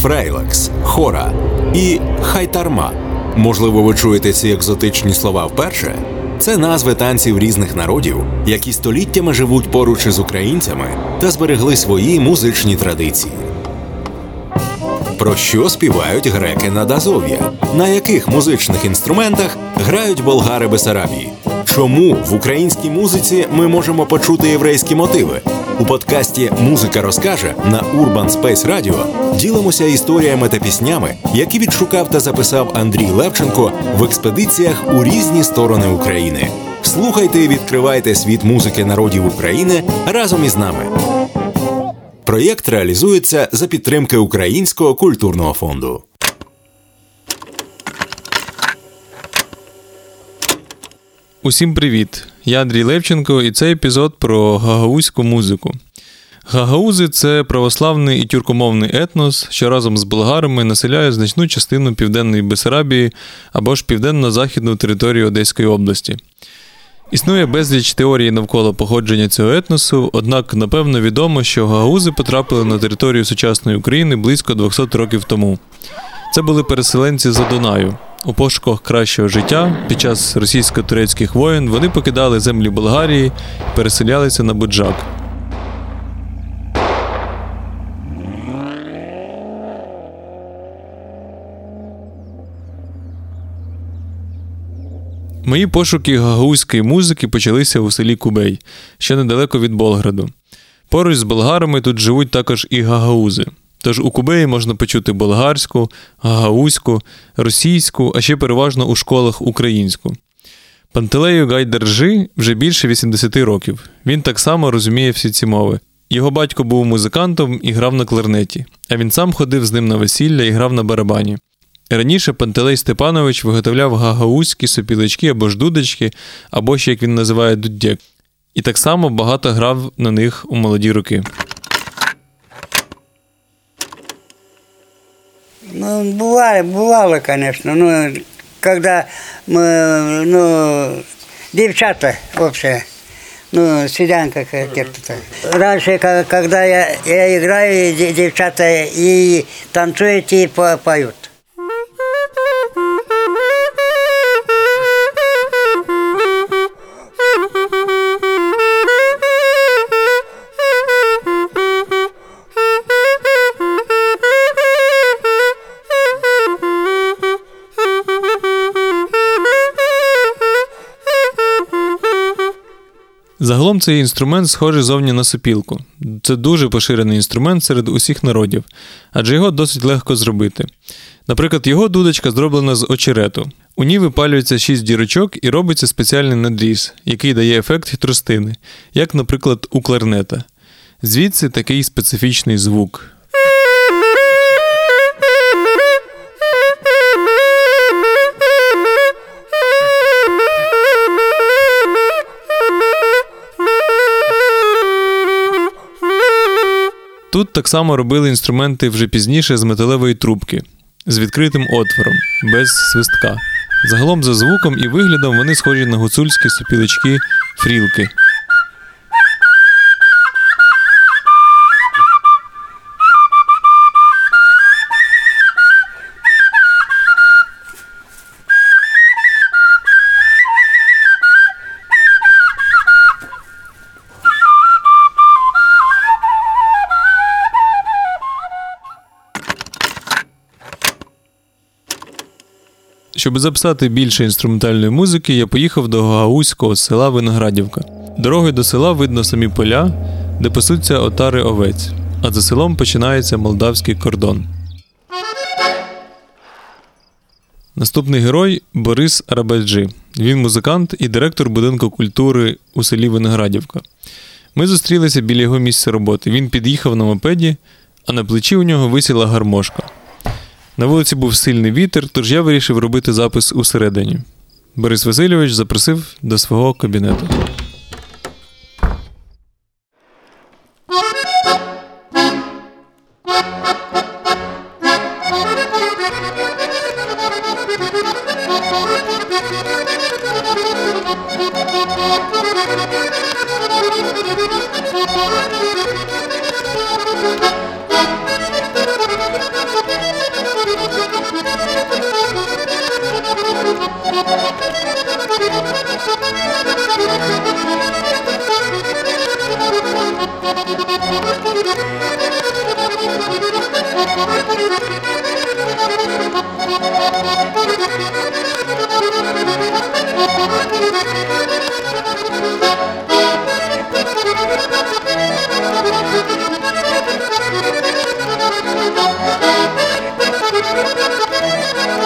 фрейлекс, хора і хайтарма. Можливо, ви чуєте ці екзотичні слова вперше. Це назви танців різних народів, які століттями живуть поруч із українцями та зберегли свої музичні традиції. Про що співають греки над Азов'я? На яких музичних інструментах грають болгари Бесарабії? Чому в українській музиці ми можемо почути єврейські мотиви? У подкасті Музика розкаже на Urban Space Radio ділимося історіями та піснями, які відшукав та записав Андрій Левченко в експедиціях у різні сторони України. Слухайте і відкривайте світ музики народів України разом із нами. Проєкт реалізується за підтримки Українського культурного фонду. Усім привіт! Я Андрій Левченко, і це епізод про гагаузьку музику. Гагаузи це православний і тюркомовний етнос, що разом з болгарами населяє значну частину Південної Бесарабії або ж південно-західну територію Одеської області. Існує безліч теорій навколо походження цього етносу, однак напевно відомо, що гагаузи потрапили на територію сучасної України близько 200 років тому. Це були переселенці за Дунаю. У пошуках кращого життя під час російсько-турецьких воєн вони покидали землі Болгарії і переселялися на Буджак. Мої пошуки гагаузької музики почалися у селі Кубей, що недалеко від Болграду. Поруч з болгарами тут живуть також і гагаузи. Тож у Кубеї можна почути болгарську, гагаузьку, російську, а ще переважно у школах українську. Пантелею Гайдержи вже більше 80 років. Він так само розуміє всі ці мови. Його батько був музикантом і грав на кларнеті, а він сам ходив з ним на весілля і грав на барабані. Раніше Пантелей Степанович виготовляв гагаузькі сопілочки або ж дудочки, або ще, як він називає, дуддєк. І так само багато грав на них у молоді роки. Ну, бывали, бывало, конечно. Ну, когда мы, ну, девчата вообще, ну, седянка какая-то. Раньше, когда я, я играю, де- девчата и танцуют, и по- поют. Загалом цей інструмент схожий зовні на сопілку. Це дуже поширений інструмент серед усіх народів, адже його досить легко зробити. Наприклад, його дудочка зроблена з очерету. У ній випалюється шість дірочок і робиться спеціальний надріз, який дає ефект тростини, як, наприклад, у кларнета. Звідси такий специфічний звук. Тут так само робили інструменти вже пізніше з металевої трубки, з відкритим отвором, без свистка. Загалом за звуком і виглядом вони схожі на гуцульські сопілочки фрілки. Щоб записати більше інструментальної музики, я поїхав до гагаузького села Виноградівка. Дорогою до села видно самі поля, де пасуться отари овець, а за селом починається молдавський кордон. Наступний герой Борис Арабаджи. Він музикант і директор будинку культури у селі Виноградівка. Ми зустрілися біля його місця роботи. Він під'їхав на мопеді, а на плечі у нього висіла гармошка. На вулиці був сильний вітер, тож я вирішив робити запис усередині. Борис Васильович запросив до свого кабінету. Thank you.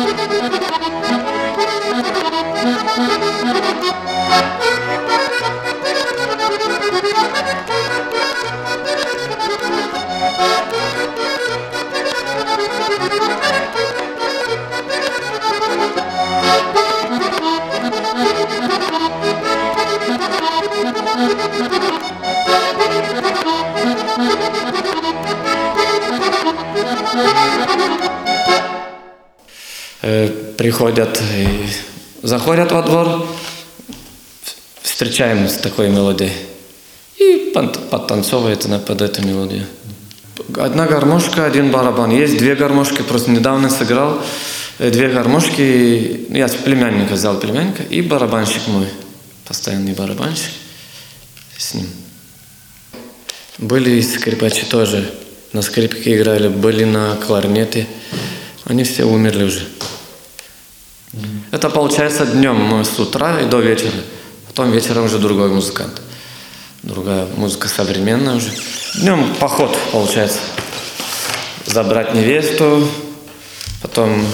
Thank you. Приходят, и заходят во двор, встречаем с такой мелодией. И подтанцовывает на- под эту мелодию. Одна гармошка, один барабан. Есть две гармошки, просто недавно сыграл. э, Две гармошки, я с племянника взял племянника, и барабанщик мой, постоянный барабанщик с ним. Были скрипачи тоже, на скрипке играли, были на кларнете. Они все умерли уже. Это получается днем мы с утра и до вечера. Потом вечером уже другой музыкант. Другая музыка современная уже. Днем поход получается. Забрать невесту, потом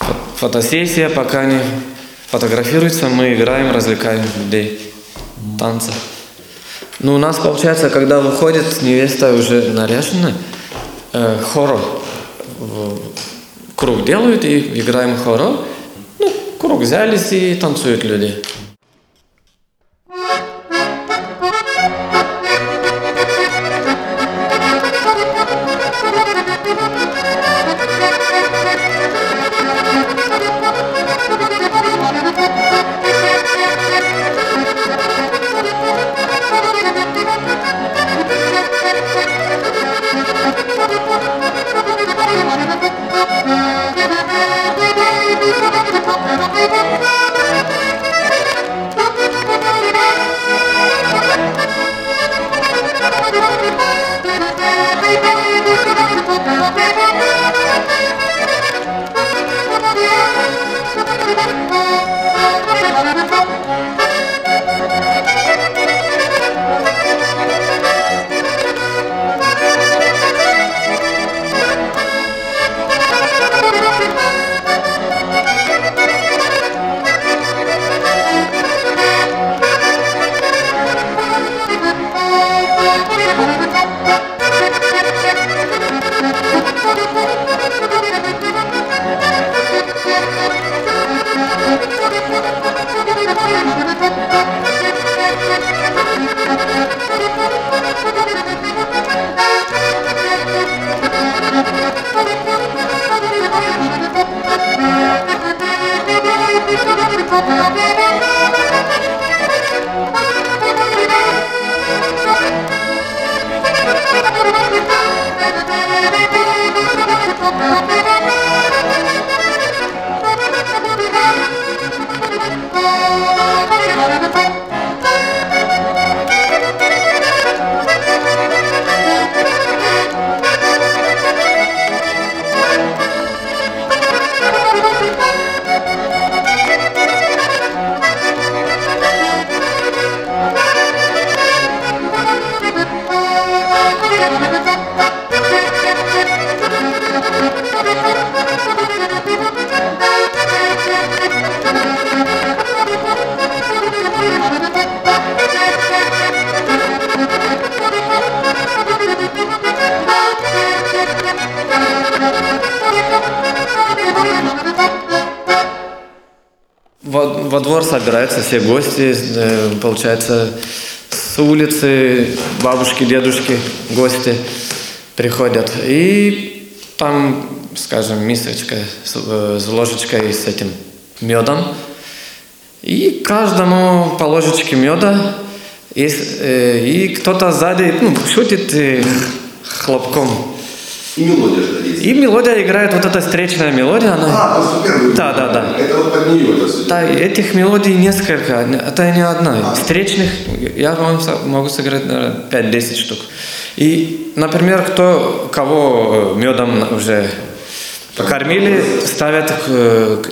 фо- фотосессия, пока они фотографируются, мы играем, развлекаем людей. Танцы. Ну, у нас получается, когда выходит невеста уже наряженная, э, хоро круг делают и играем хоро. Круг взялись и танцуют люди. Thank you. Во, во двор собираются все гости, э, получается, с улицы, бабушки, дедушки, гости приходят. И там, скажем, мисочка с, э, с ложечкой с этим медом. И каждому по ложечке меда. И, э, и кто-то сзади ну, шутит хлопком. И мелодия же есть. И мелодия играет, вот эта встречная мелодия, она... А, просто первый. Да, да, да. Это вот под нее это все. Да, этих мелодий несколько, это не одна. Встречных я вам могу сыграть, наверное, 5-10 штук. И, например, кто, кого э, медом уже покормили, ставят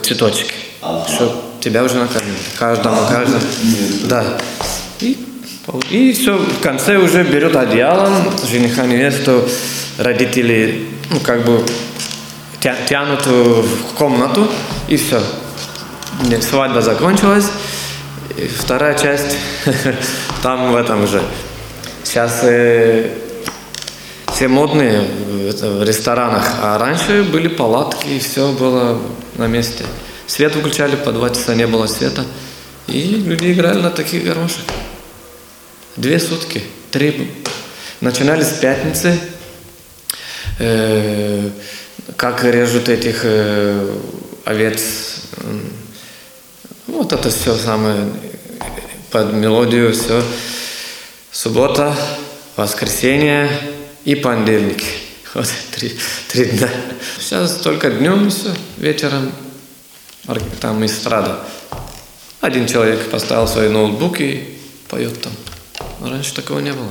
цветочки, чтобы тебя уже накормили. Каждому, каждому. Да. И, и все, в конце уже берет одеяло, жениха, невесту, родители, ну, как бы тя- тянут в комнату, и все. Свадьба закончилась. И вторая часть там в этом же. Сейчас э, все модные это, в ресторанах, а раньше были палатки, и все было на месте. Свет выключали, по два часа не было света. И люди играли на таких гармошек. Две сутки, три. Начинали с пятницы. Э, как режут этих э, овец. Вот это все самое под мелодию, все. Суббота, воскресенье и понедельник. Вот три, три дня. Сейчас только днем и все, вечером там эстрада. Один человек поставил свои ноутбуки и поет там. Раньше такого не было.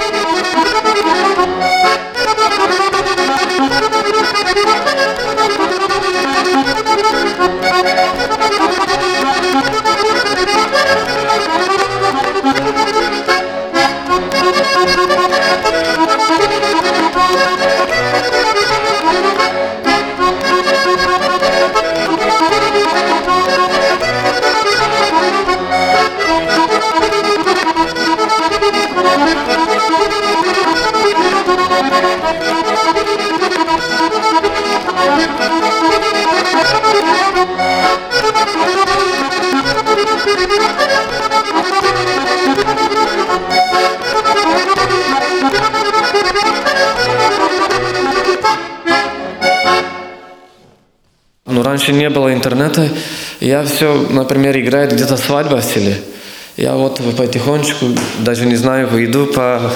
Thank you. Раньше не было интернета. Я все, например, играет где-то свадьба в селе. Я вот потихонечку, даже не знаю, иду по...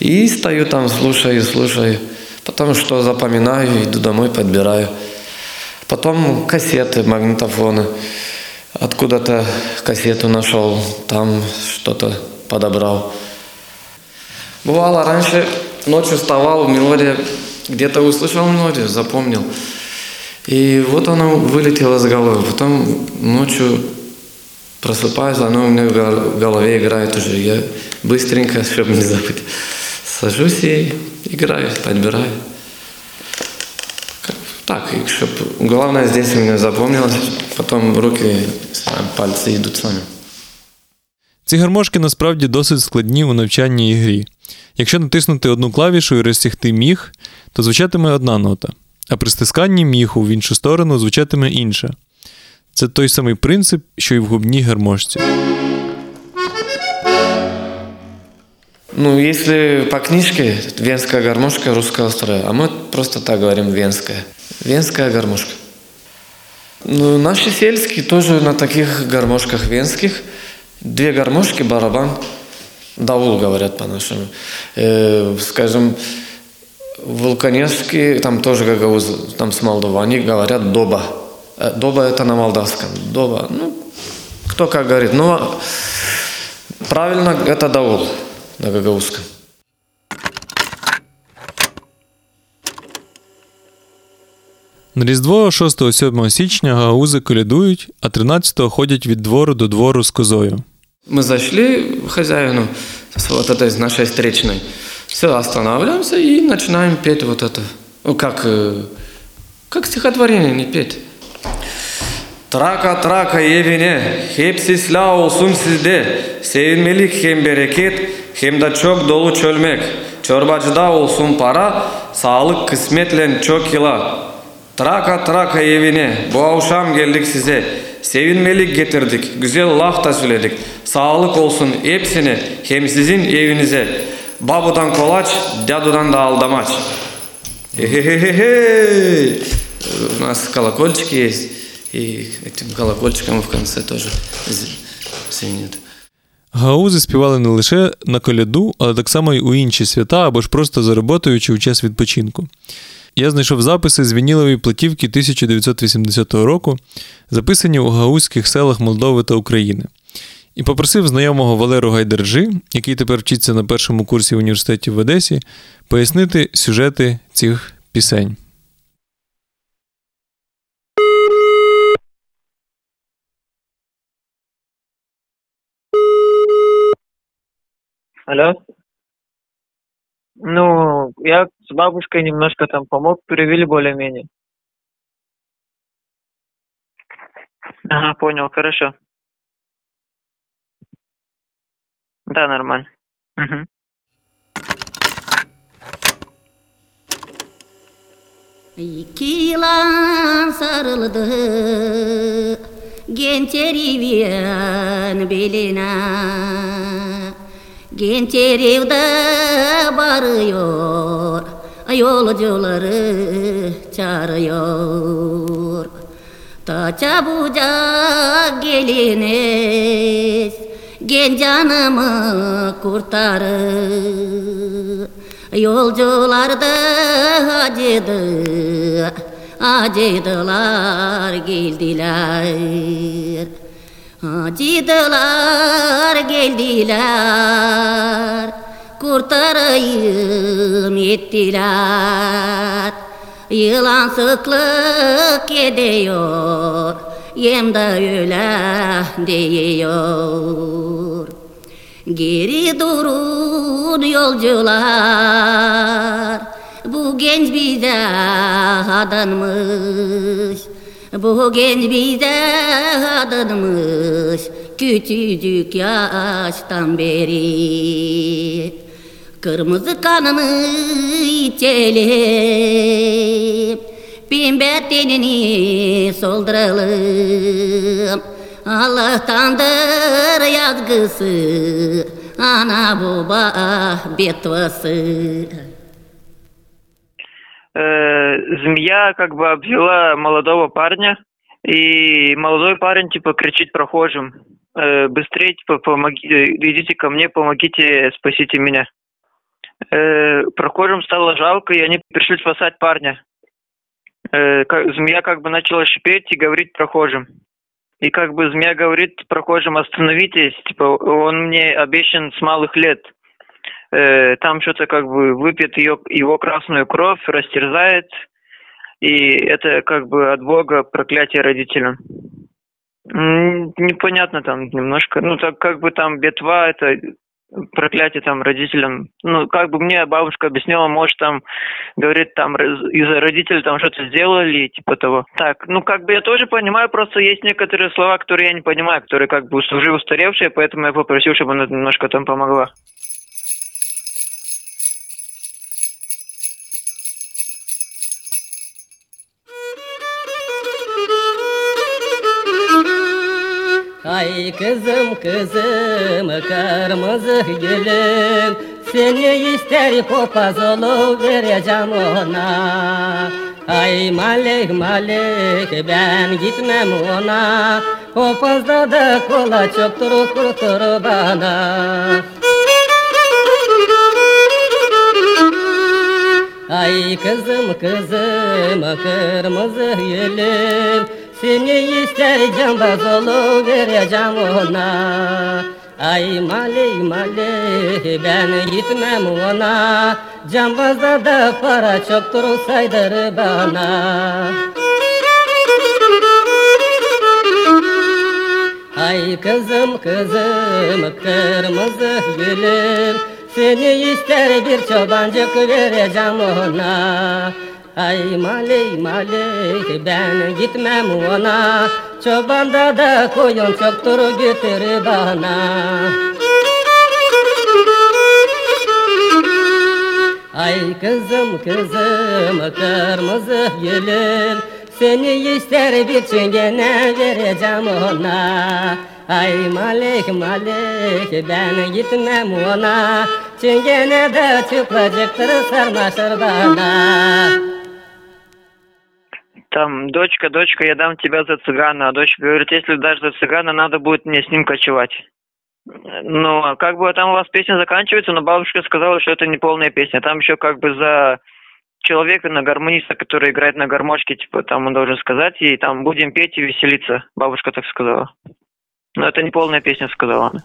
И стою там, слушаю, слушаю. Потом что запоминаю, иду домой, подбираю. Потом кассеты, магнитофоны. Откуда-то кассету нашел, там что-то подобрал. Бывало, раньше ночью вставал, мелодия, где-то услышал мелодию, запомнил. И вот она вылетела с головы. Потом ночью просыпаюсь, она у меня в гол- в голове играет уже. Я быстренько, чтобы не забыть, сажусь и играю, подбираю. Как- Так, и чтобы главное здесь у меня запомнилось, потом руки, сами, пальцы идут сами. Ці гармошки насправді досить складні у навчанні і грі. Якщо натиснути одну клавішу і розтягти міх, то звучатиме одна нота, а при стисканні міху в іншу сторону звучатиме інша. Це той самий принцип, що й в губній гармошці. Ну, если по книжке венская гармошка русского строя, а мы просто так говорим венская. Венская гармошка. Ну, наши сельские тоже на таких гармошках венских. Две гармошки, барабан. Даул говорят по-нашему. Э, скажем, Вулканевский, там тоже гагаузы, там с Молдовы, они говорят доба. Э, доба это на молдавском. Доба, ну, кто как говорит. Но правильно это даул на гагаузском. На Різдво 6-7 січня гагаузи колядують, а 13-го ходять від двору до двору з козою. Мы зашли к хозяину с вот этой нашей встречной. Все, останавливаемся и начинаем петь вот это. Ну, как, э, как стихотворение, не петь. Трака трака evine hepsi silah olsun sizde Sevilmelik hem bereket hem de çok dolu çölmek Çorbacıda olsun para sağlık kısmetle çok yıla Traka traka evine bu akşam geldik size Sevinmelik getirdik güzel laf da söyledik Sağlık olsun hepsine hem sizin evinize Babudan kolaç dadudan da aldamaç Хе-хе-хе-хе. У нас колокольчики есть, и этим колокольчиком в конце тоже звенит. Гагаузи співали не лише на коляду, але так само й у інші свята або ж просто за роботою чи у час відпочинку. Я знайшов записи з вінілової платівки 1980 року, записані у гаузьких селах Молдови та України. І попросив знайомого Валеру Гайдержи, який тепер вчиться на першому курсі в університеті в Одесі, пояснити сюжети цих пісень. Алло. Ну, я с бабушкой немножко там помог, перевели более-менее. Ага, понял, хорошо. Да, нормально. Угу. İki yılan sarıldı Gençeriviyen beline Gençerivde varıyor Yolcuları çağırıyor Ta çabucak geliniz Gen canımı kurtarır. Yolcular da acıdı Acıdılar geldiler. Acıdılar geldiler Kurtarayım ettiler Yılan sıklık ediyor Yem de öyle diyor. Geri durun yolcular. Bu genç bize adanmış. Bu genç bize adanmış. Küçücük yaştan beri. Kırmızı kanını içelim Pembe tenini solduralım Allah'tandır yazgısı Ana baba betvası Э, змея как бы обвела молодого парня, и молодой парень типа кричит прохожим, э, быстрее типа помогите, идите ко мне, помогите, спасите меня. Э, прохожим стало жалко, и они пришли спасать парня. Э, как- змея как бы начала шипеть и говорить прохожим. И как бы змея говорит прохожим, остановитесь, типа он мне обещан с малых лет. Э, там что-то как бы выпьет ее, его красную кровь, растерзает, и это как бы от Бога проклятие родителям. Непонятно там немножко, ну так как бы там бетва, это проклятие там родителям. Ну, как бы мне бабушка объяснила, может там, говорит, там из-за родителей там что-то сделали, типа того. Так, ну как бы я тоже понимаю, просто есть некоторые слова, которые я не понимаю, которые как бы уже устаревшие, поэтому я попросил, чтобы она немножко там помогла. Ay kızım kızım kırmızı gülüm. Seni ister papaz olu vereceğim ona. Ay malik malik ben gitmem ona. Fazla da kola çoktur kurtur bana. Ay kızım kızım kırmızı yelim Seni ister cambaz vereceğim ona. Ay mali mali ben gitmem ona. Cambazda da para çoktur saydır bana. Ay kızım kızım kırmızı gülüm. Seni ister bir çobancık vereceğim ona Ay mali mali ben gitmem ona. Çobanda da koyun çoktur götür bana. Ay kızım kızım kırmızı gülüm. Seni ister bir çingene vereceğim ona. Ay malik malik ben gitmem ona. Çingene de çıplacaktır sarmaşır bana Там, дочка, дочка, я дам тебя за цыгана. А дочка говорит, если дашь за цыгана, надо будет мне с ним кочевать. Ну, а как бы там у вас песня заканчивается, но бабушка сказала, что это не полная песня. Там еще как бы за человека, на гармониста, который играет на гармошке, типа, там он должен сказать, и там будем петь и веселиться. Бабушка так сказала. Но это не полная песня, сказала она.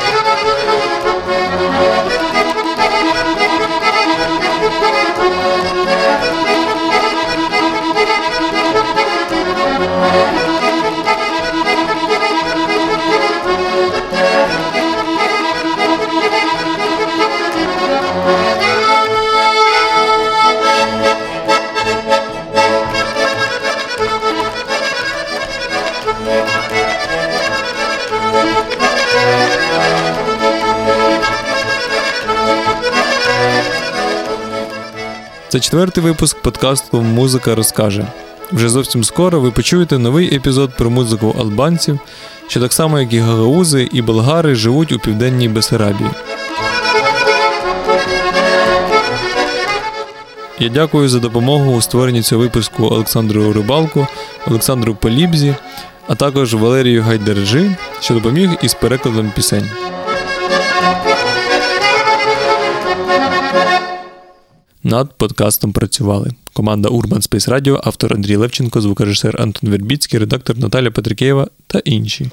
Це четвертий випуск подкасту Музика розкаже. Вже зовсім скоро ви почуєте новий епізод про музику албанців, що так само, як і гагаузи і болгари, живуть у південній Бесарабії. Я дякую за допомогу у створенні цього випуску Олександру Рибалку, Олександру Полібзі, а також Валерію Гайдерджи, що допоміг із перекладом пісень. Над подкастом працювали команда Urban Space Radio, автор Андрій Левченко, звукорежисер Антон Вербіцький, редактор Наталя Петрикеєва та інші.